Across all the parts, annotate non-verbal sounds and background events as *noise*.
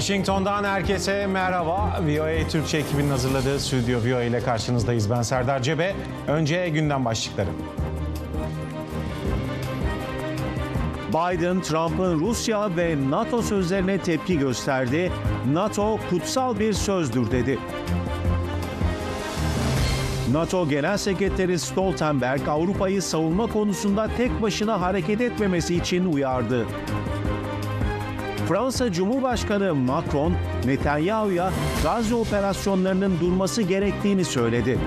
Washington'dan herkese merhaba. VOA Türkçe ekibinin hazırladığı Stüdyo VOA ile karşınızdayız. Ben Serdar Cebe. Önce gündem başlıkları. Biden, Trump'ın Rusya ve NATO sözlerine tepki gösterdi. NATO kutsal bir sözdür dedi. NATO Genel Sekreteri Stoltenberg Avrupa'yı savunma konusunda tek başına hareket etmemesi için uyardı. Fransa Cumhurbaşkanı Macron, Netanyahu'ya Gazze operasyonlarının durması gerektiğini söyledi.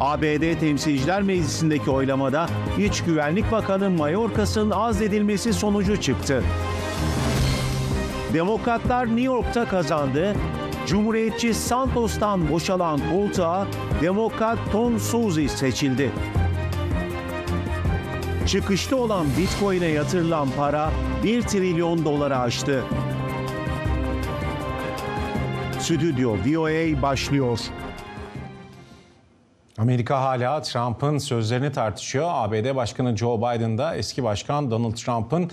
ABD Temsilciler Meclisi'ndeki oylamada İç Güvenlik Bakanı Mayorkas'ın azledilmesi sonucu çıktı. Demokratlar New York'ta kazandı. Cumhuriyetçi Santos'tan boşalan koltuğa Demokrat Tom Suzy seçildi. Çıkışta olan Bitcoin'e yatırılan para 1 trilyon dolara aştı. Stüdyo VOA başlıyor. Amerika hala Trump'ın sözlerini tartışıyor. ABD Başkanı Joe Biden da eski başkan Donald Trump'ın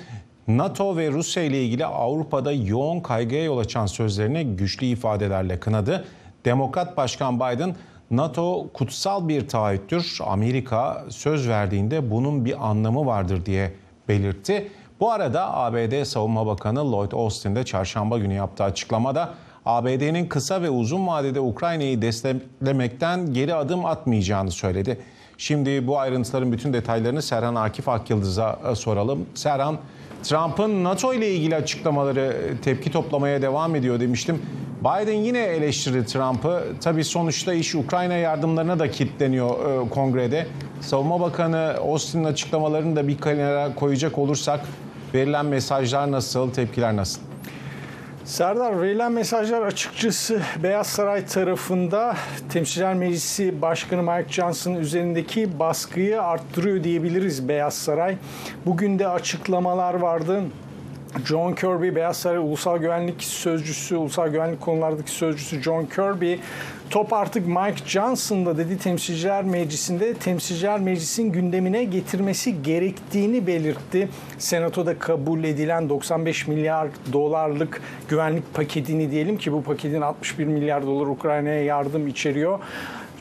NATO ve Rusya ile ilgili Avrupa'da yoğun kaygıya yol açan sözlerini güçlü ifadelerle kınadı. Demokrat Başkan Biden NATO kutsal bir taahhüttür. Amerika söz verdiğinde bunun bir anlamı vardır diye belirtti. Bu arada ABD Savunma Bakanı Lloyd Austin de çarşamba günü yaptığı açıklamada ABD'nin kısa ve uzun vadede Ukrayna'yı desteklemekten geri adım atmayacağını söyledi. Şimdi bu ayrıntıların bütün detaylarını Serhan Akif Akyıldız'a e, soralım. Serhan, Trump'ın NATO ile ilgili açıklamaları tepki toplamaya devam ediyor demiştim. Biden yine eleştirdi Trump'ı. Tabii sonuçta iş Ukrayna yardımlarına da kilitleniyor e, kongrede. Savunma Bakanı Austin'in açıklamalarını da bir kenara koyacak olursak verilen mesajlar nasıl, tepkiler nasıl? Serdar verilen mesajlar açıkçası Beyaz Saray tarafında Temsilciler Meclisi Başkanı Mike Johnson üzerindeki baskıyı arttırıyor diyebiliriz Beyaz Saray. Bugün de açıklamalar vardı. John Kirby, Beyaz Saray Ulusal Güvenlik Sözcüsü, Ulusal Güvenlik konulardaki sözcüsü John Kirby top artık Mike Johnson'da dedi Temsilciler Meclisi'nde Temsilciler Meclisi'nin gündemine getirmesi gerektiğini belirtti. Senatoda kabul edilen 95 milyar dolarlık güvenlik paketini diyelim ki bu paketin 61 milyar dolar Ukrayna'ya yardım içeriyor.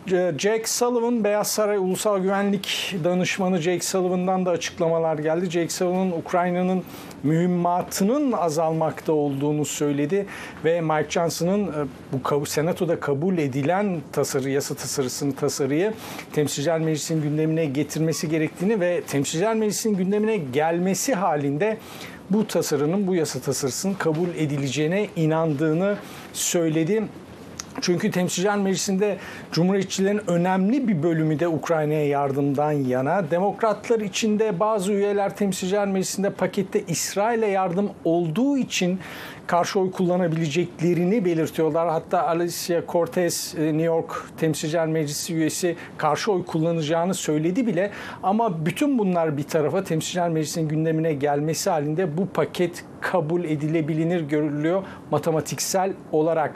Jake Sullivan, Beyaz Saray Ulusal Güvenlik Danışmanı Jake Sullivan'dan da açıklamalar geldi. Jake Sullivan Ukrayna'nın mühimmatının azalmakta olduğunu söyledi ve Mike Johnson'ın bu senatoda kabul edilen tasarı, yasa tasarısını tasarıyı Temsilciler Meclisi'nin gündemine getirmesi gerektiğini ve Temsilciler Meclisi'nin gündemine gelmesi halinde bu tasarının, bu yasa tasarısının kabul edileceğine inandığını söyledi. Çünkü Temsilciler Meclisi'nde Cumhuriyetçilerin önemli bir bölümü de Ukrayna'ya yardımdan yana. Demokratlar içinde bazı üyeler Temsilciler Meclisi'nde pakette İsrail'e yardım olduğu için karşı oy kullanabileceklerini belirtiyorlar. Hatta Alicia Cortez New York Temsilciler Meclisi üyesi karşı oy kullanacağını söyledi bile. Ama bütün bunlar bir tarafa Temsilciler Meclisi'nin gündemine gelmesi halinde bu paket kabul edilebilir görülüyor matematiksel olarak.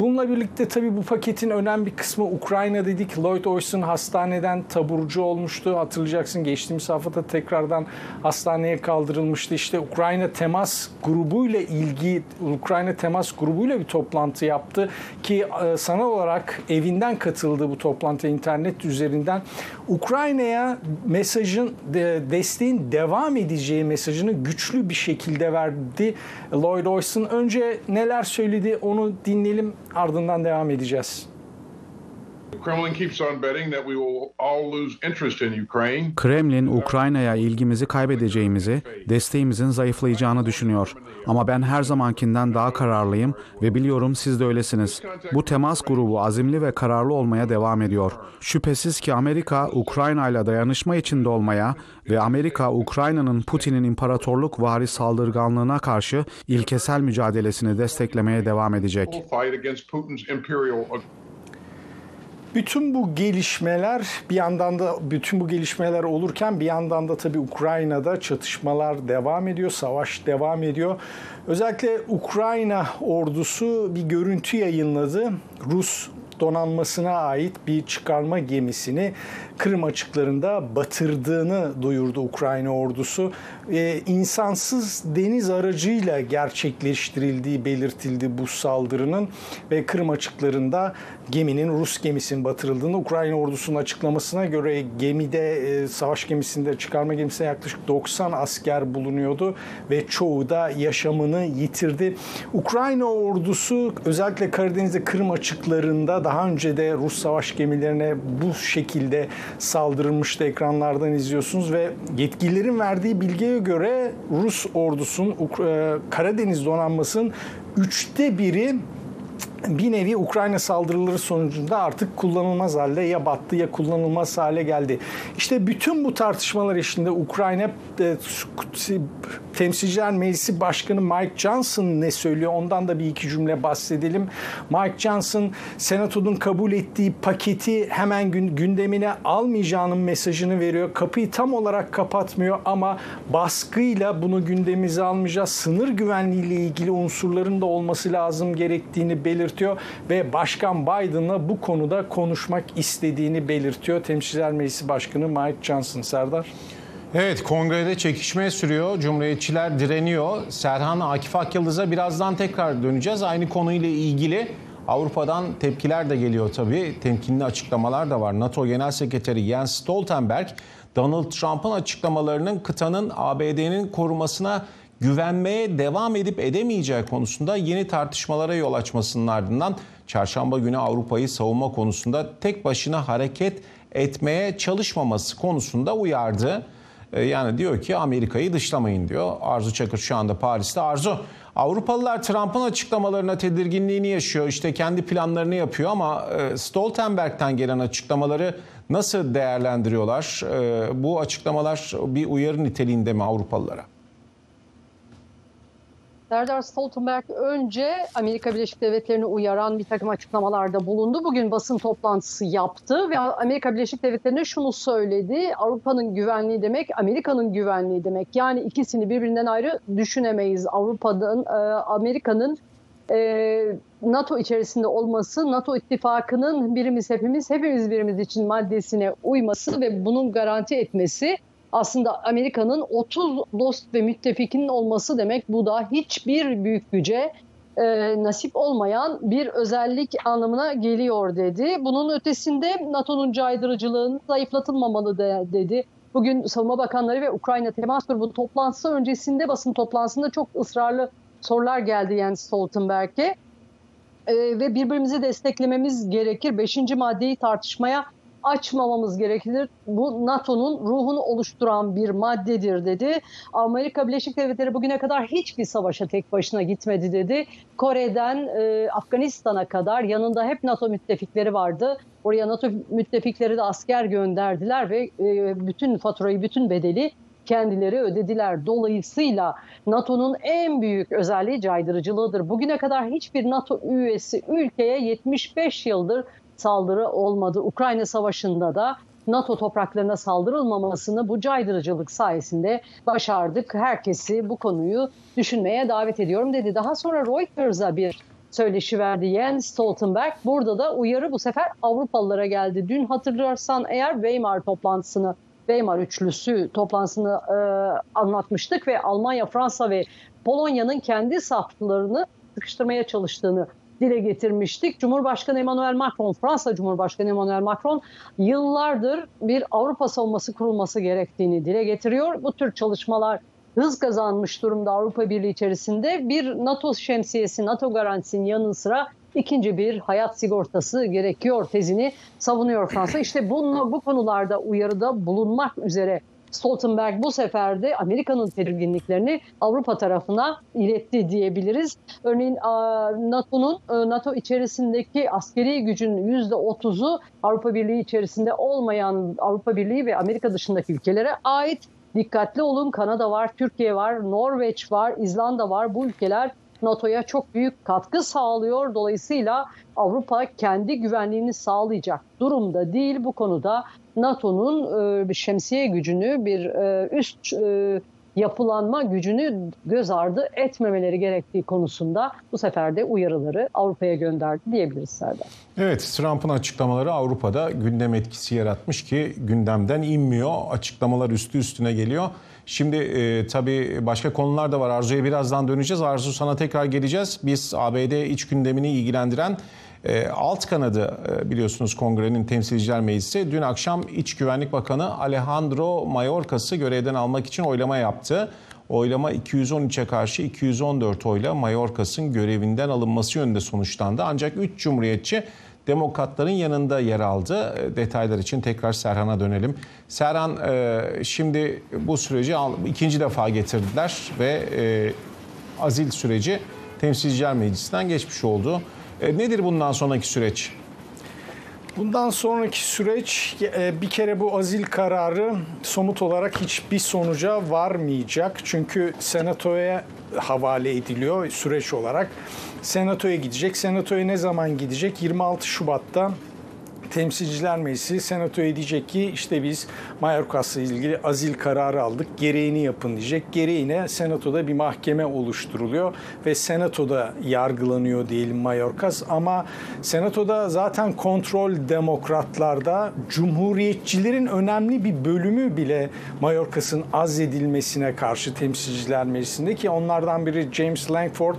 Bununla birlikte tabii bu paketin önemli bir kısmı Ukrayna dedik. Lloyd Austin hastaneden taburcu olmuştu. Hatırlayacaksın geçtiğimiz hafta tekrardan hastaneye kaldırılmıştı. İşte Ukrayna temas grubuyla ilgi Ukrayna temas grubuyla bir toplantı yaptı ki sanal olarak evinden katıldı bu toplantı internet üzerinden. Ukrayna'ya mesajın desteğin devam edeceği mesajını güçlü bir şekilde verdi Lloyd Austin. Önce neler söyledi onu dinleyelim ardından devam edeceğiz. Kremlin Ukrayna'ya ilgimizi kaybedeceğimizi, desteğimizin zayıflayacağını düşünüyor. Ama ben her zamankinden daha kararlıyım ve biliyorum siz de öylesiniz. Bu temas grubu azimli ve kararlı olmaya devam ediyor. Şüphesiz ki Amerika Ukrayna ile dayanışma içinde olmaya ve Amerika Ukrayna'nın Putin'in imparatorluk vari saldırganlığına karşı ilkesel mücadelesini desteklemeye devam edecek. Bütün bu gelişmeler bir yandan da bütün bu gelişmeler olurken bir yandan da tabii Ukrayna'da çatışmalar devam ediyor, savaş devam ediyor. Özellikle Ukrayna ordusu bir görüntü yayınladı. Rus donanmasına ait bir çıkarma gemisini Kırım açıklarında batırdığını duyurdu Ukrayna ordusu. Ee, insansız deniz aracıyla gerçekleştirildiği belirtildi bu saldırının ve Kırım açıklarında geminin Rus gemisinin batırıldığını Ukrayna ordusunun açıklamasına göre gemide e, savaş gemisinde çıkarma gemisinde yaklaşık 90 asker bulunuyordu ve çoğu da yaşamını yitirdi. Ukrayna ordusu özellikle Karadeniz'de Kırım açıklarında daha önce de Rus savaş gemilerine bu şekilde saldırılmıştı ekranlardan izliyorsunuz ve yetkililerin verdiği bilgiye göre Rus ordusunun e, Karadeniz donanmasının üçte biri bir nevi Ukrayna saldırıları sonucunda artık kullanılmaz halde ya battı ya kullanılmaz hale geldi. İşte bütün bu tartışmalar içinde Ukrayna e, Temsilciler Meclisi Başkanı Mike Johnson ne söylüyor ondan da bir iki cümle bahsedelim. Mike Johnson Senato'nun kabul ettiği paketi hemen gündemine almayacağının mesajını veriyor. Kapıyı tam olarak kapatmıyor ama baskıyla bunu gündemimize almayacağız. Sınır güvenliği ile ilgili unsurların da olması lazım gerektiğini belirtiyor ve Başkan Biden'la bu konuda konuşmak istediğini belirtiyor. Temsilciler Meclisi Başkanı Mike Johnson. Serdar. Evet kongrede çekişme sürüyor. Cumhuriyetçiler direniyor. Serhan Akif Akyıldız'a birazdan tekrar döneceğiz. Aynı konuyla ilgili Avrupa'dan tepkiler de geliyor tabii. Temkinli açıklamalar da var. NATO Genel Sekreteri Jens Stoltenberg, Donald Trump'ın açıklamalarının kıtanın ABD'nin korumasına güvenmeye devam edip edemeyeceği konusunda yeni tartışmalara yol açmasının ardından çarşamba günü Avrupa'yı savunma konusunda tek başına hareket etmeye çalışmaması konusunda uyardı. Yani diyor ki Amerika'yı dışlamayın diyor. Arzu Çakır şu anda Paris'te. Arzu, Avrupalılar Trump'ın açıklamalarına tedirginliğini yaşıyor. İşte kendi planlarını yapıyor ama Stoltenberg'ten gelen açıklamaları nasıl değerlendiriyorlar? Bu açıklamalar bir uyarı niteliğinde mi Avrupalılara? Serdar Stoltenberg önce Amerika Birleşik Devletleri'ni uyaran bir takım açıklamalarda bulundu. Bugün basın toplantısı yaptı ve Amerika Birleşik Devletleri'ne şunu söyledi. Avrupa'nın güvenliği demek Amerika'nın güvenliği demek. Yani ikisini birbirinden ayrı düşünemeyiz. Avrupa'dan Amerika'nın NATO içerisinde olması, NATO ittifakının birimiz hepimiz, hepimiz birimiz için maddesine uyması ve bunun garanti etmesi aslında Amerika'nın 30 dost ve müttefikinin olması demek. Bu da hiçbir büyük güce e, nasip olmayan bir özellik anlamına geliyor dedi. Bunun ötesinde NATO'nun caydırıcılığının zayıflatılmamalı de, dedi. Bugün Savunma Bakanları ve Ukrayna Temas Grubu toplantısı öncesinde basın toplantısında çok ısrarlı sorular geldi Jens Stoltenberg'e. E, ve birbirimizi desteklememiz gerekir. Beşinci maddeyi tartışmaya açmamamız gerekir. Bu NATO'nun ruhunu oluşturan bir maddedir dedi. Amerika Birleşik Devletleri bugüne kadar hiçbir savaşa tek başına gitmedi dedi. Kore'den e, Afganistan'a kadar yanında hep NATO müttefikleri vardı. Oraya NATO müttefikleri de asker gönderdiler ve e, bütün faturayı, bütün bedeli kendileri ödediler. Dolayısıyla NATO'nun en büyük özelliği caydırıcılığıdır. Bugüne kadar hiçbir NATO üyesi ülkeye 75 yıldır saldırı olmadı. Ukrayna Savaşı'nda da NATO topraklarına saldırılmamasını bu caydırıcılık sayesinde başardık. Herkesi bu konuyu düşünmeye davet ediyorum dedi. Daha sonra Reuters'a bir söyleşi verdi Jens Stoltenberg. Burada da uyarı bu sefer Avrupalılara geldi. Dün hatırlarsan eğer Weimar toplantısını Weimar üçlüsü toplantısını e, anlatmıştık ve Almanya, Fransa ve Polonya'nın kendi saflarını sıkıştırmaya çalıştığını dile getirmiştik. Cumhurbaşkanı Emmanuel Macron, Fransa Cumhurbaşkanı Emmanuel Macron yıllardır bir Avrupa savunması kurulması gerektiğini dile getiriyor. Bu tür çalışmalar hız kazanmış durumda Avrupa Birliği içerisinde. Bir NATO şemsiyesi, NATO garantisinin yanı sıra ikinci bir hayat sigortası gerekiyor tezini savunuyor Fransa. İşte bu, bu konularda uyarıda bulunmak üzere Stoltenberg bu sefer de Amerika'nın tedirginliklerini Avrupa tarafına iletti diyebiliriz. Örneğin NATO'nun NATO içerisindeki askeri gücün %30'u Avrupa Birliği içerisinde olmayan Avrupa Birliği ve Amerika dışındaki ülkelere ait. Dikkatli olun Kanada var, Türkiye var, Norveç var, İzlanda var. Bu ülkeler NATO'ya çok büyük katkı sağlıyor. Dolayısıyla Avrupa kendi güvenliğini sağlayacak durumda değil. Bu konuda NATO'nun e, şemsiye gücünü bir e, üst e, yapılanma gücünü göz ardı etmemeleri gerektiği konusunda bu sefer de uyarıları Avrupa'ya gönderdi diyebiliriz Serdar. Evet, Trump'ın açıklamaları Avrupa'da gündem etkisi yaratmış ki gündemden inmiyor. Açıklamalar üstü üstüne geliyor. Şimdi e, tabii başka konular da var. Arzu'ya birazdan döneceğiz. Arzu sana tekrar geleceğiz. Biz ABD iç gündemini ilgilendiren e, alt kanadı e, biliyorsunuz kongrenin temsilciler meclisi dün akşam İç Güvenlik Bakanı Alejandro Mayorkas'ı görevden almak için oylama yaptı. Oylama 213'e karşı 214 oyla Mayorkas'ın görevinden alınması yönünde sonuçlandı. Ancak 3 cumhuriyetçi demokratların yanında yer aldı. E, detaylar için tekrar Serhan'a dönelim. Serhan şimdi bu süreci ikinci defa getirdiler ve azil süreci temsilciler meclisinden geçmiş oldu. E, nedir bundan sonraki süreç? Bundan sonraki süreç e, bir kere bu azil kararı somut olarak hiçbir sonuca varmayacak. Çünkü senatoya havale ediliyor süreç olarak. Senatoya gidecek. Senatoya ne zaman gidecek? 26 Şubat'ta Temsilciler Meclisi Senato'ya diyecek ki işte biz Mayorkas'la ilgili azil kararı aldık. Gereğini yapın diyecek. Gereğine Senato'da bir mahkeme oluşturuluyor ve Senato'da yargılanıyor diyelim Mayorkas ama Senato'da zaten kontrol demokratlarda cumhuriyetçilerin önemli bir bölümü bile Mayorkas'ın azledilmesine karşı Temsilciler Meclisi'nde ki onlardan biri James Langford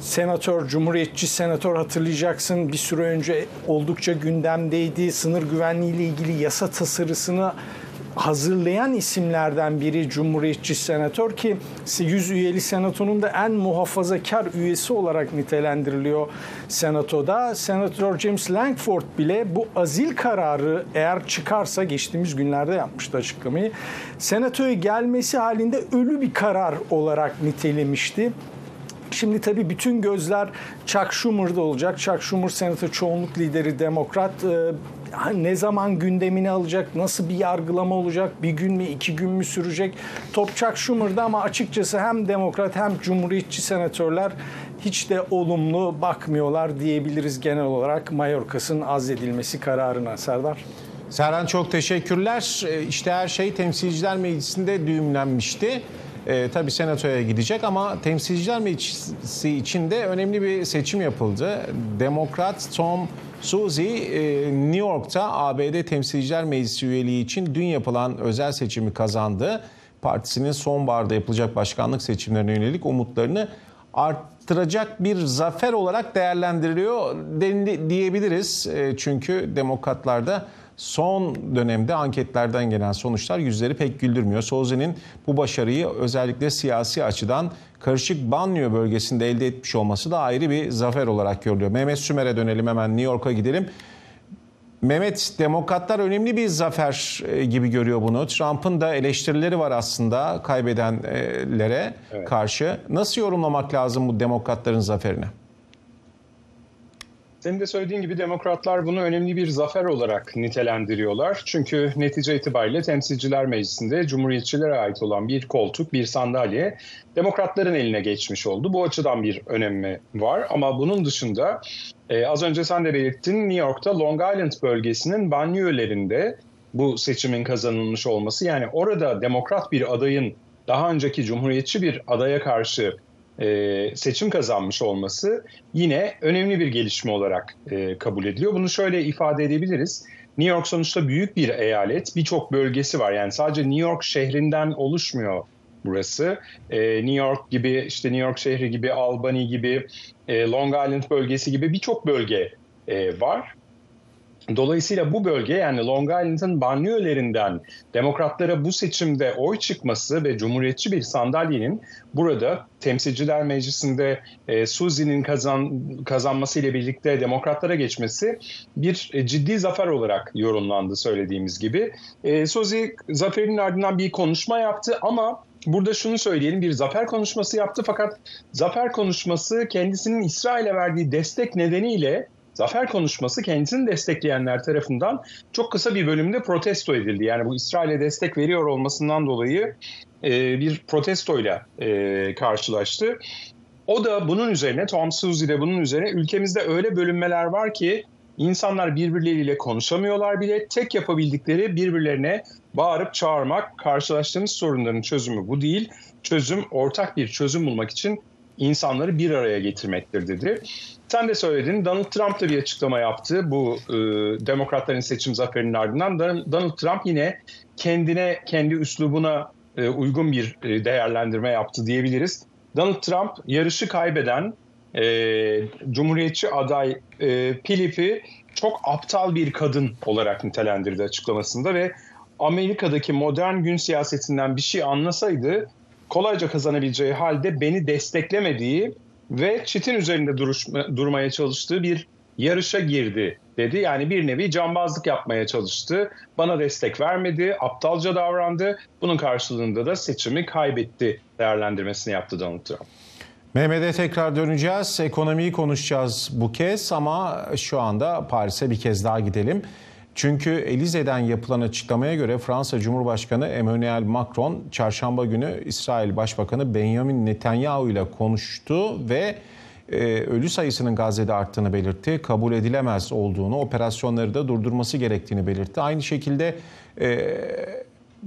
senatör, cumhuriyetçi senatör hatırlayacaksın bir süre önce oldukça gündemdeydi. Sınır güvenliği ile ilgili yasa tasarısını hazırlayan isimlerden biri Cumhuriyetçi senatör ki 100 üyeli senatonun da en muhafazakar üyesi olarak nitelendiriliyor senatoda. Senatör James Langford bile bu azil kararı eğer çıkarsa geçtiğimiz günlerde yapmıştı açıklamayı. Senatoya gelmesi halinde ölü bir karar olarak nitelemişti. Şimdi tabii bütün gözler Chuck Schumer'da olacak. Chuck Schumer Senato çoğunluk lideri demokrat. Ee, ne zaman gündemini alacak, nasıl bir yargılama olacak, bir gün mü iki gün mü sürecek? Top Chuck Schumer'da ama açıkçası hem demokrat hem cumhuriyetçi senatörler hiç de olumlu bakmıyorlar diyebiliriz genel olarak Mayorkas'ın azledilmesi kararına Serdar. Serhan çok teşekkürler. Ee, işte her şey Temsilciler Meclisi'nde düğümlenmişti. E, tabii senatoya gidecek ama temsilciler meclisi içinde önemli bir seçim yapıldı. Demokrat Tom Suzy e, New York'ta ABD Temsilciler Meclisi üyeliği için dün yapılan özel seçimi kazandı. Partisinin sonbaharda yapılacak başkanlık seçimlerine yönelik umutlarını arttıracak bir zafer olarak değerlendiriliyor diyebiliriz. E, çünkü demokratlarda son dönemde anketlerden gelen sonuçlar yüzleri pek güldürmüyor. Soze'nin bu başarıyı özellikle siyasi açıdan karışık banyo bölgesinde elde etmiş olması da ayrı bir zafer olarak görülüyor. Mehmet Sümer'e dönelim hemen New York'a gidelim. Mehmet, demokratlar önemli bir zafer e, gibi görüyor bunu. Trump'ın da eleştirileri var aslında kaybedenlere evet. karşı. Nasıl yorumlamak lazım bu demokratların zaferini? Senin de söylediğin gibi demokratlar bunu önemli bir zafer olarak nitelendiriyorlar. Çünkü netice itibariyle Temsilciler Meclisi'nde Cumhuriyetçilere ait olan bir koltuk, bir sandalye demokratların eline geçmiş oldu. Bu açıdan bir önemi var ama bunun dışında e, az önce sen de belirttin New York'ta Long Island bölgesinin banliyölerinde bu seçimin kazanılmış olması yani orada demokrat bir adayın daha önceki cumhuriyetçi bir adaya karşı e, seçim kazanmış olması yine önemli bir gelişme olarak e, kabul ediliyor. Bunu şöyle ifade edebiliriz. New York sonuçta büyük bir eyalet, birçok bölgesi var. Yani sadece New York şehrinden oluşmuyor burası. E, New York gibi, işte New York şehri gibi, Albany gibi, e, Long Island bölgesi gibi birçok bölge e, var. Dolayısıyla bu bölge yani Long Island'ın banliyölerinden demokratlara bu seçimde oy çıkması ve cumhuriyetçi bir sandalyenin burada Temsilciler Meclisi'nde e, Suzy'nin kazan, kazanmasıyla birlikte demokratlara geçmesi bir e, ciddi zafer olarak yorumlandı söylediğimiz gibi. E, Suzy zaferin ardından bir konuşma yaptı ama burada şunu söyleyelim bir zafer konuşması yaptı fakat zafer konuşması kendisinin İsrail'e verdiği destek nedeniyle zafer konuşması kendisini destekleyenler tarafından çok kısa bir bölümde protesto edildi. Yani bu İsrail'e destek veriyor olmasından dolayı e, bir protestoyla e, karşılaştı. O da bunun üzerine, Tom Suzy de bunun üzerine ülkemizde öyle bölünmeler var ki insanlar birbirleriyle konuşamıyorlar bile. Tek yapabildikleri birbirlerine bağırıp çağırmak karşılaştığımız sorunların çözümü bu değil. Çözüm ortak bir çözüm bulmak için insanları bir araya getirmektir dedi. Sen de söyledin Donald Trump da bir açıklama yaptı bu e, demokratların seçim zaferinin ardından. Donald Trump yine kendine, kendi üslubuna e, uygun bir e, değerlendirme yaptı diyebiliriz. Donald Trump yarışı kaybeden e, Cumhuriyetçi aday e, Philippi çok aptal bir kadın olarak nitelendirdi açıklamasında ve Amerika'daki modern gün siyasetinden bir şey anlasaydı kolayca kazanabileceği halde beni desteklemediği ve çitin üzerinde duruşma, durmaya çalıştığı bir yarışa girdi dedi. Yani bir nevi cambazlık yapmaya çalıştı. Bana destek vermedi, aptalca davrandı. Bunun karşılığında da seçimi kaybetti değerlendirmesini yaptı Donald Trump. Mehmet'e tekrar döneceğiz. Ekonomiyi konuşacağız bu kez ama şu anda Paris'e bir kez daha gidelim. Çünkü Elize'den yapılan açıklamaya göre Fransa Cumhurbaşkanı Emmanuel Macron çarşamba günü İsrail Başbakanı Benjamin Netanyahu ile konuştu ve e, ölü sayısının Gazze'de arttığını belirtti. Kabul edilemez olduğunu, operasyonları da durdurması gerektiğini belirtti. Aynı şekilde e,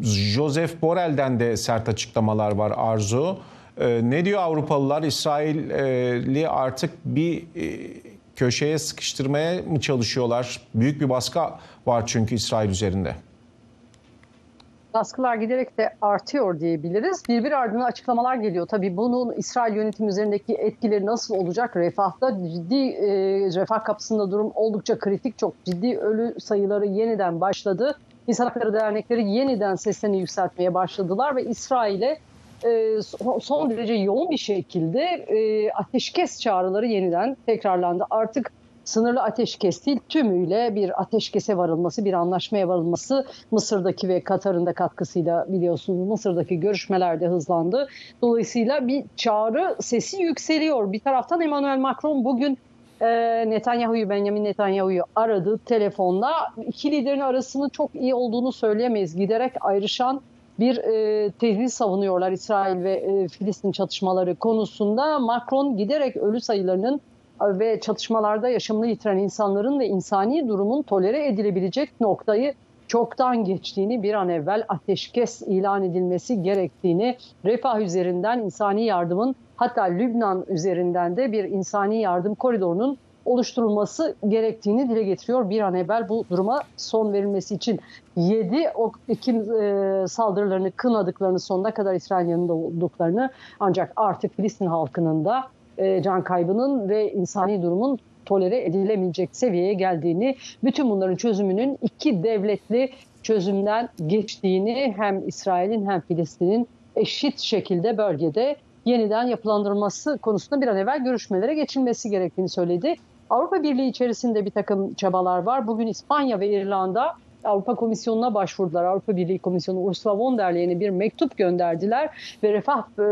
Joseph Borrell'den de sert açıklamalar var Arzu. E, ne diyor Avrupalılar? İsrail'i artık bir e, köşeye sıkıştırmaya mı çalışıyorlar? Büyük bir baskı var çünkü İsrail üzerinde. Baskılar giderek de artıyor diyebiliriz. Birbir ardına açıklamalar geliyor. Tabii bunun İsrail yönetimi üzerindeki etkileri nasıl olacak? Refahta ciddi e, refah kapısında durum oldukça kritik. Çok ciddi ölü sayıları yeniden başladı. İnsan Hakları Dernekleri yeniden seslerini yükseltmeye başladılar ve İsrail'e son derece yoğun bir şekilde e, ateşkes çağrıları yeniden tekrarlandı. Artık sınırlı ateşkes değil tümüyle bir ateşkese varılması, bir anlaşmaya varılması Mısır'daki ve Katar'ın da katkısıyla biliyorsunuz Mısır'daki görüşmeler de hızlandı. Dolayısıyla bir çağrı sesi yükseliyor. Bir taraftan Emmanuel Macron bugün e, Netanyahu'yu, Benjamin Netanyahu'yu aradı telefonla. İki liderin arasının çok iyi olduğunu söyleyemeyiz. Giderek ayrışan bir e, tehdit savunuyorlar İsrail ve e, Filistin çatışmaları konusunda. Macron giderek ölü sayılarının ve çatışmalarda yaşamını yitiren insanların ve insani durumun tolere edilebilecek noktayı çoktan geçtiğini, bir an evvel ateşkes ilan edilmesi gerektiğini, refah üzerinden insani yardımın hatta Lübnan üzerinden de bir insani yardım koridorunun oluşturulması gerektiğini dile getiriyor. Bir an evvel bu duruma son verilmesi için 7 Ekim e, saldırılarını kınadıklarını sonuna kadar İsrail yanında olduklarını ancak artık Filistin halkının da e, can kaybının ve insani durumun tolere edilemeyecek seviyeye geldiğini, bütün bunların çözümünün iki devletli çözümden geçtiğini hem İsrail'in hem Filistin'in eşit şekilde bölgede yeniden yapılandırılması konusunda bir an evvel görüşmelere geçilmesi gerektiğini söyledi. Avrupa Birliği içerisinde bir takım çabalar var. Bugün İspanya ve İrlanda Avrupa Komisyonu'na başvurdular. Avrupa Birliği Komisyonu Ursula von der Leyen'e bir mektup gönderdiler ve refah e,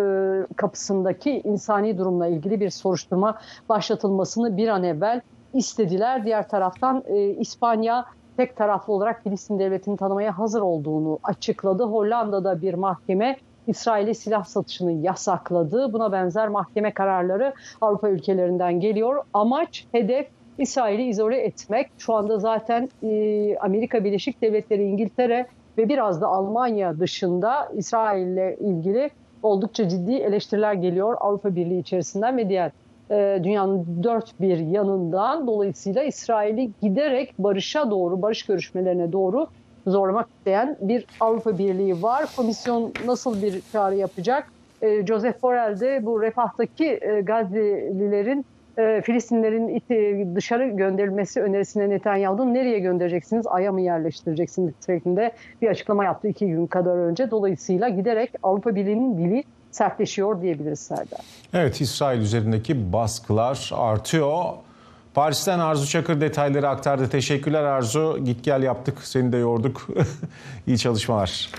kapısındaki insani durumla ilgili bir soruşturma başlatılmasını bir an evvel istediler. Diğer taraftan e, İspanya tek taraflı olarak Filistin devletini tanımaya hazır olduğunu açıkladı. Hollanda'da bir mahkeme İsrail'e silah satışını yasakladı. Buna benzer mahkeme kararları Avrupa ülkelerinden geliyor. Amaç, hedef İsrail'i izole etmek. Şu anda zaten e, Amerika Birleşik Devletleri, İngiltere ve biraz da Almanya dışında İsrail ile ilgili oldukça ciddi eleştiriler geliyor Avrupa Birliği içerisinden ve diğer e, dünyanın dört bir yanından. Dolayısıyla İsrail'i giderek barışa doğru, barış görüşmelerine doğru zorlamak isteyen bir Avrupa Birliği var. Komisyon nasıl bir çağrı yapacak? E, Joseph Borrell de bu refahtaki e, Gazze'lilerin e, Filistinlerin dışarı gönderilmesi önerisine Netanyahu'nun nereye göndereceksiniz, Ay'a mı yerleştireceksiniz şeklinde bir açıklama yaptı iki gün kadar önce. Dolayısıyla giderek Avrupa Birliği'nin dili sertleşiyor diyebiliriz Serdar. Evet İsrail üzerindeki baskılar artıyor. Paris'ten Arzu Çakır detayları aktardı. Teşekkürler Arzu. Git gel yaptık. Seni de yorduk. *laughs* İyi çalışmalar.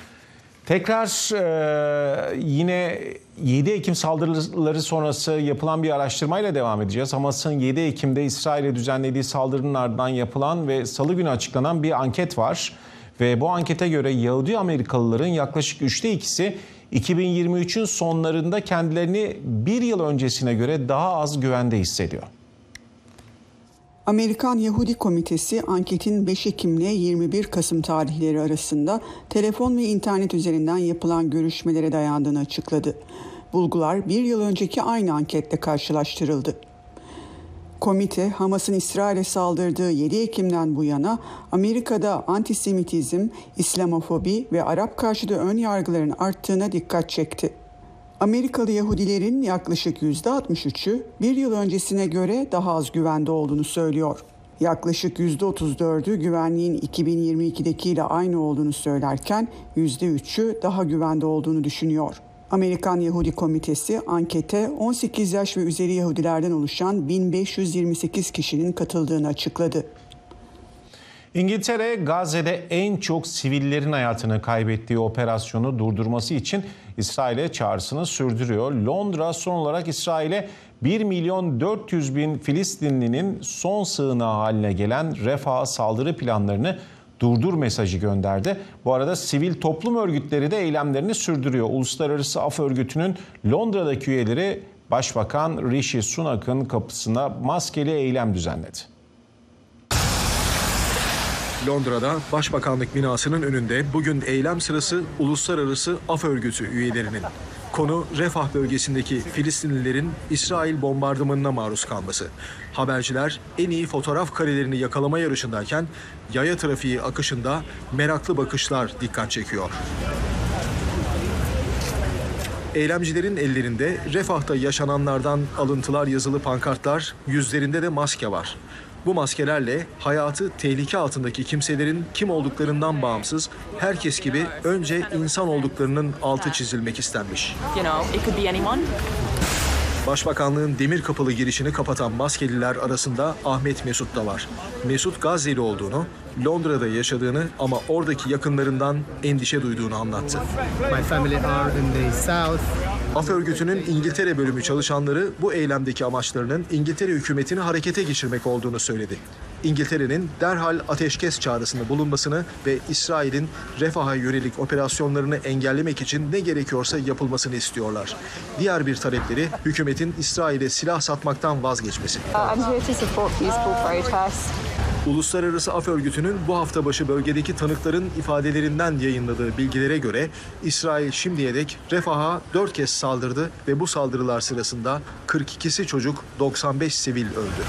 Tekrar e, yine 7 Ekim saldırıları sonrası yapılan bir araştırmayla devam edeceğiz. Hamas'ın 7 Ekim'de İsrail'e düzenlediği saldırının ardından yapılan ve salı günü açıklanan bir anket var. Ve bu ankete göre Yahudi Amerikalıların yaklaşık üçte ikisi 2023'ün sonlarında kendilerini bir yıl öncesine göre daha az güvende hissediyor. Amerikan Yahudi Komitesi anketin 5 Ekim ile 21 Kasım tarihleri arasında telefon ve internet üzerinden yapılan görüşmelere dayandığını açıkladı. Bulgular bir yıl önceki aynı anketle karşılaştırıldı. Komite, Hamas'ın İsrail'e saldırdığı 7 Ekim'den bu yana Amerika'da antisemitizm, İslamofobi ve Arap karşıtı ön yargıların arttığına dikkat çekti. Amerikalı Yahudilerin yaklaşık %63'ü bir yıl öncesine göre daha az güvende olduğunu söylüyor. Yaklaşık %34'ü güvenliğin 2022'dekiyle aynı olduğunu söylerken %3'ü daha güvende olduğunu düşünüyor. Amerikan Yahudi Komitesi ankete 18 yaş ve üzeri Yahudilerden oluşan 1528 kişinin katıldığını açıkladı. İngiltere Gazze'de en çok sivillerin hayatını kaybettiği operasyonu durdurması için İsrail'e çağrısını sürdürüyor. Londra son olarak İsrail'e 1 milyon 400 bin Filistinlinin son sığınağı haline gelen Refah saldırı planlarını durdur mesajı gönderdi. Bu arada sivil toplum örgütleri de eylemlerini sürdürüyor. Uluslararası Af Örgütü'nün Londra'daki üyeleri Başbakan Rishi Sunak'ın kapısına maskeli eylem düzenledi. Londra'da Başbakanlık binasının önünde bugün eylem sırası Uluslararası Af Örgütü üyelerinin. Konu Refah bölgesindeki Filistinlilerin İsrail bombardımanına maruz kalması. Haberciler en iyi fotoğraf karelerini yakalama yarışındayken yaya trafiği akışında meraklı bakışlar dikkat çekiyor. Eylemcilerin ellerinde Refah'ta yaşananlardan alıntılar yazılı pankartlar, yüzlerinde de maske var. Bu maskelerle hayatı tehlike altındaki kimselerin kim olduklarından bağımsız herkes gibi önce insan olduklarının altı çizilmek istenmiş. You know, it could be anyone. Başbakanlığın demir kapılı girişini kapatan maskeliler arasında Ahmet Mesut da var. Mesut Gazze'li olduğunu, Londra'da yaşadığını ama oradaki yakınlarından endişe duyduğunu anlattı. My family are in the south. Af örgütünün İngiltere bölümü çalışanları bu eylemdeki amaçlarının İngiltere hükümetini harekete geçirmek olduğunu söyledi. İngiltere'nin derhal ateşkes çağrısında bulunmasını ve İsrail'in Refah'a yönelik operasyonlarını engellemek için ne gerekiyorsa yapılmasını istiyorlar. Diğer bir talepleri hükümetin İsrail'e silah satmaktan vazgeçmesi. I'm. Uluslararası Af Örgütü'nün bu hafta başı bölgedeki tanıkların ifadelerinden yayınladığı bilgilere göre İsrail şimdiye dek Refah'a 4 kez saldırdı ve bu saldırılar sırasında 42'si çocuk, 95 sivil öldü.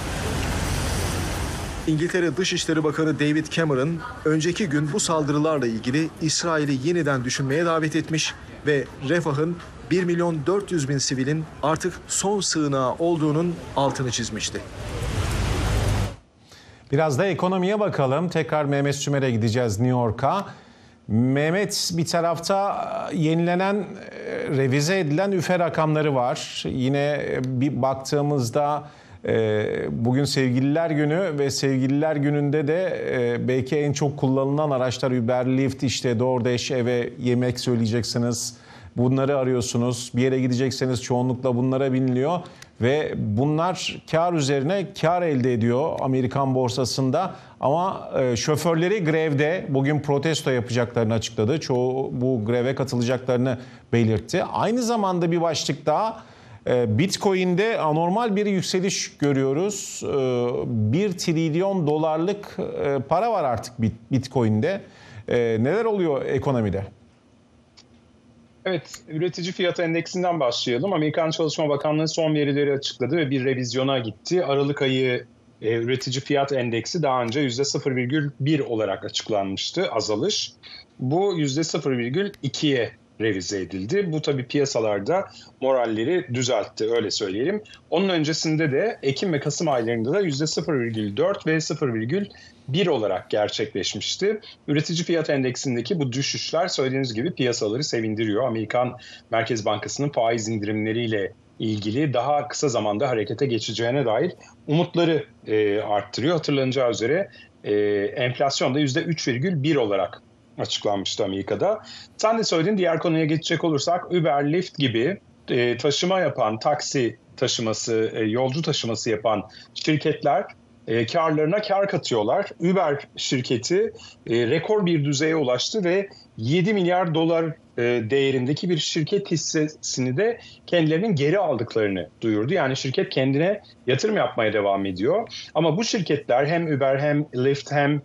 İngiltere Dışişleri Bakanı David Cameron önceki gün bu saldırılarla ilgili İsrail'i yeniden düşünmeye davet etmiş ve Refah'ın 1 milyon 400 bin sivilin artık son sığınağı olduğunun altını çizmişti. Biraz da ekonomiye bakalım. Tekrar Mehmet Sümer'e gideceğiz New York'a. Mehmet bir tarafta yenilenen, e, revize edilen üfe rakamları var. Yine bir baktığımızda e, bugün Sevgililer Günü ve Sevgililer Günü'nde de e, belki en çok kullanılan araçlar Uber, Lyft, işte DoorDash eve yemek söyleyeceksiniz. Bunları arıyorsunuz. Bir yere gidecekseniz çoğunlukla bunlara biniliyor ve bunlar kar üzerine kar elde ediyor Amerikan borsasında. Ama e, şoförleri grevde bugün protesto yapacaklarını açıkladı. Çoğu bu greve katılacaklarını belirtti. Aynı zamanda bir başlık daha e, Bitcoin'de anormal bir yükseliş görüyoruz. E, 1 trilyon dolarlık e, para var artık Bitcoin'de. E, neler oluyor ekonomide? Evet, üretici fiyat endeksinden başlayalım. Amerikan Çalışma Bakanlığı son verileri açıkladı ve bir revizyona gitti. Aralık ayı e, üretici fiyat endeksi daha önce %0,1 olarak açıklanmıştı azalış. Bu %0,2'ye revize edildi. Bu tabii piyasalarda moralleri düzeltti öyle söyleyelim. Onun öncesinde de Ekim ve Kasım aylarında da %0,4 ve 0,1 olarak gerçekleşmişti. Üretici fiyat endeksindeki bu düşüşler söylediğiniz gibi piyasaları sevindiriyor. Amerikan Merkez Bankası'nın faiz indirimleriyle ilgili daha kısa zamanda harekete geçeceğine dair umutları e, arttırıyor. Hatırlanacağı üzere e, enflasyon da %3,1 olarak açıklanmıştı Amerika'da. Sen de söylediğin diğer konuya geçecek olursak Uber, Lyft gibi e, taşıma yapan, taksi taşıması, e, yolcu taşıması yapan şirketler e, karlarına kar katıyorlar. Uber şirketi e, rekor bir düzeye ulaştı ve 7 milyar dolar e, değerindeki bir şirket hissesini de kendilerinin geri aldıklarını duyurdu. Yani şirket kendine yatırım yapmaya devam ediyor. Ama bu şirketler hem Uber hem Lyft hem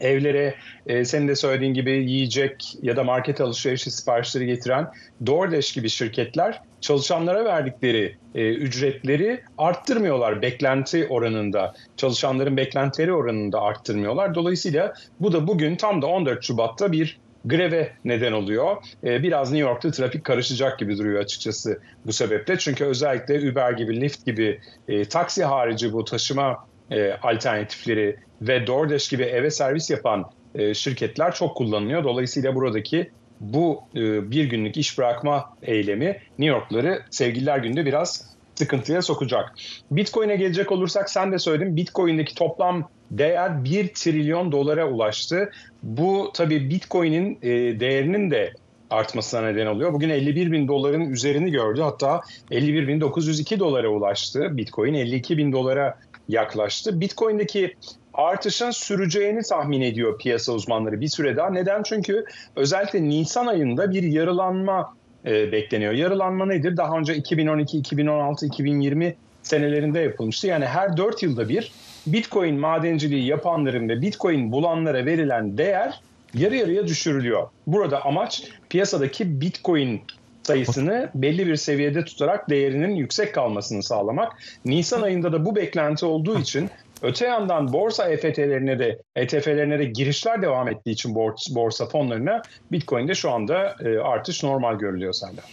evlere e, senin de söylediğin gibi yiyecek ya da market alışverişi siparişleri getiren DoorDash gibi şirketler çalışanlara verdikleri e, ücretleri arttırmıyorlar beklenti oranında. Çalışanların beklentileri oranında arttırmıyorlar. Dolayısıyla bu da bugün tam da 14 Şubat'ta bir greve neden oluyor. E, biraz New York'ta trafik karışacak gibi duruyor açıkçası bu sebeple. Çünkü özellikle Uber gibi, Lyft gibi e, taksi harici bu taşıma e, alternatifleri ve DoorDash gibi eve servis yapan e, şirketler çok kullanılıyor. Dolayısıyla buradaki bu e, bir günlük iş bırakma eylemi New York'ları sevgililer günde biraz sıkıntıya sokacak. Bitcoin'e gelecek olursak sen de söyledin Bitcoin'deki toplam değer 1 trilyon dolara ulaştı. Bu tabii Bitcoin'in e, değerinin de artmasına neden oluyor. Bugün 51 bin doların üzerini gördü. Hatta 51 bin 902 dolara ulaştı. Bitcoin 52 bin dolara yaklaştı. Bitcoin'deki artışın süreceğini tahmin ediyor piyasa uzmanları bir süre daha. Neden? Çünkü özellikle Nisan ayında bir yarılanma e, bekleniyor. Yarılanma nedir? Daha önce 2012, 2016, 2020 senelerinde yapılmıştı. Yani her 4 yılda bir Bitcoin madenciliği yapanların ve Bitcoin bulanlara verilen değer yarı yarıya düşürülüyor. Burada amaç piyasadaki Bitcoin sayısını belli bir seviyede tutarak değerinin yüksek kalmasını sağlamak. Nisan ayında da bu beklenti olduğu için öte yandan borsa EFT'lerine de ETF'lerine de girişler devam ettiği için borsa fonlarına Bitcoin'de şu anda e, artış normal görülüyor Serdar.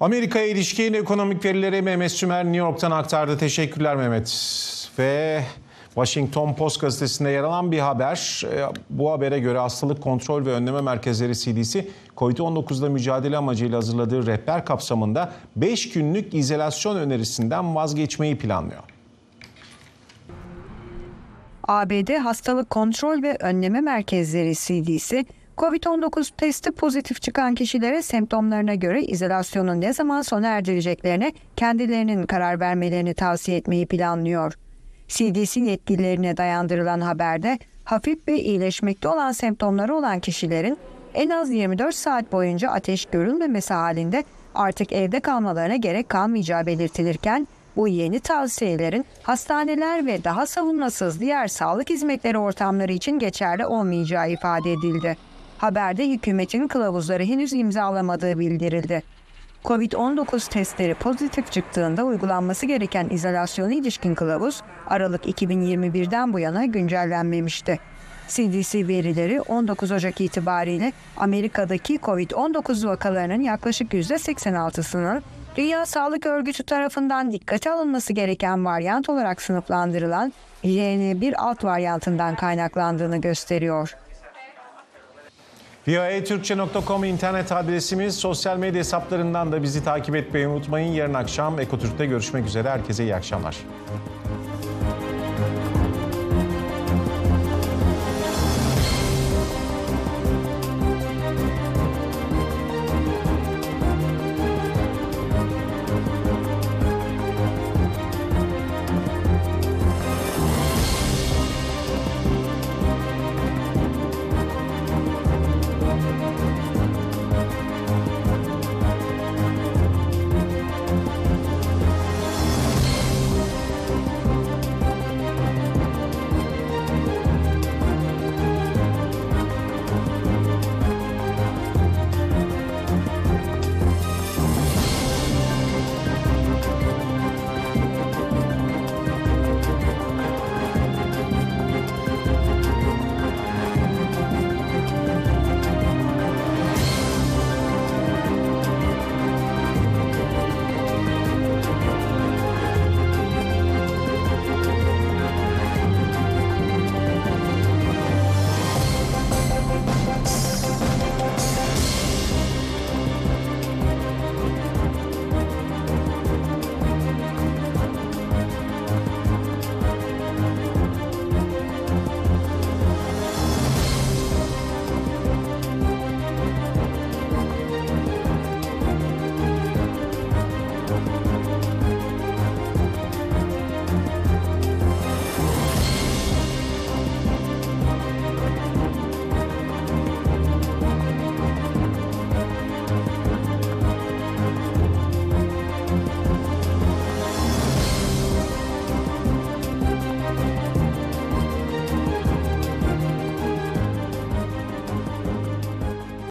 Amerika'ya ilişkin ekonomik verileri Mehmet Sümer New York'tan aktardı. Teşekkürler Mehmet. Ve Washington Post gazetesinde yer alan bir haber. E, bu habere göre Hastalık Kontrol ve Önleme Merkezleri CDC, COVID-19'da mücadele amacıyla hazırladığı rehber kapsamında 5 günlük izolasyon önerisinden vazgeçmeyi planlıyor. ABD Hastalık Kontrol ve Önleme Merkezleri CDC, COVID-19 testi pozitif çıkan kişilere semptomlarına göre izolasyonun ne zaman sona erdireceklerine kendilerinin karar vermelerini tavsiye etmeyi planlıyor. CDC yetkililerine dayandırılan haberde hafif ve iyileşmekte olan semptomları olan kişilerin en az 24 saat boyunca ateş görülmemesi halinde artık evde kalmalarına gerek kalmayacağı belirtilirken bu yeni tavsiyelerin hastaneler ve daha savunmasız diğer sağlık hizmetleri ortamları için geçerli olmayacağı ifade edildi. Haberde hükümetin kılavuzları henüz imzalamadığı bildirildi. Covid-19 testleri pozitif çıktığında uygulanması gereken izolasyona ilişkin kılavuz Aralık 2021'den bu yana güncellenmemişti. CDC verileri 19 Ocak itibariyle Amerika'daki Covid-19 vakalarının yaklaşık %86'sının Dünya Sağlık Örgütü tarafından dikkate alınması gereken varyant olarak sınıflandırılan JN1 alt varyantından kaynaklandığını gösteriyor. VIATürkçe.com internet adresimiz. Sosyal medya hesaplarından da bizi takip etmeyi unutmayın. Yarın akşam Ekotürk'te görüşmek üzere. Herkese iyi akşamlar.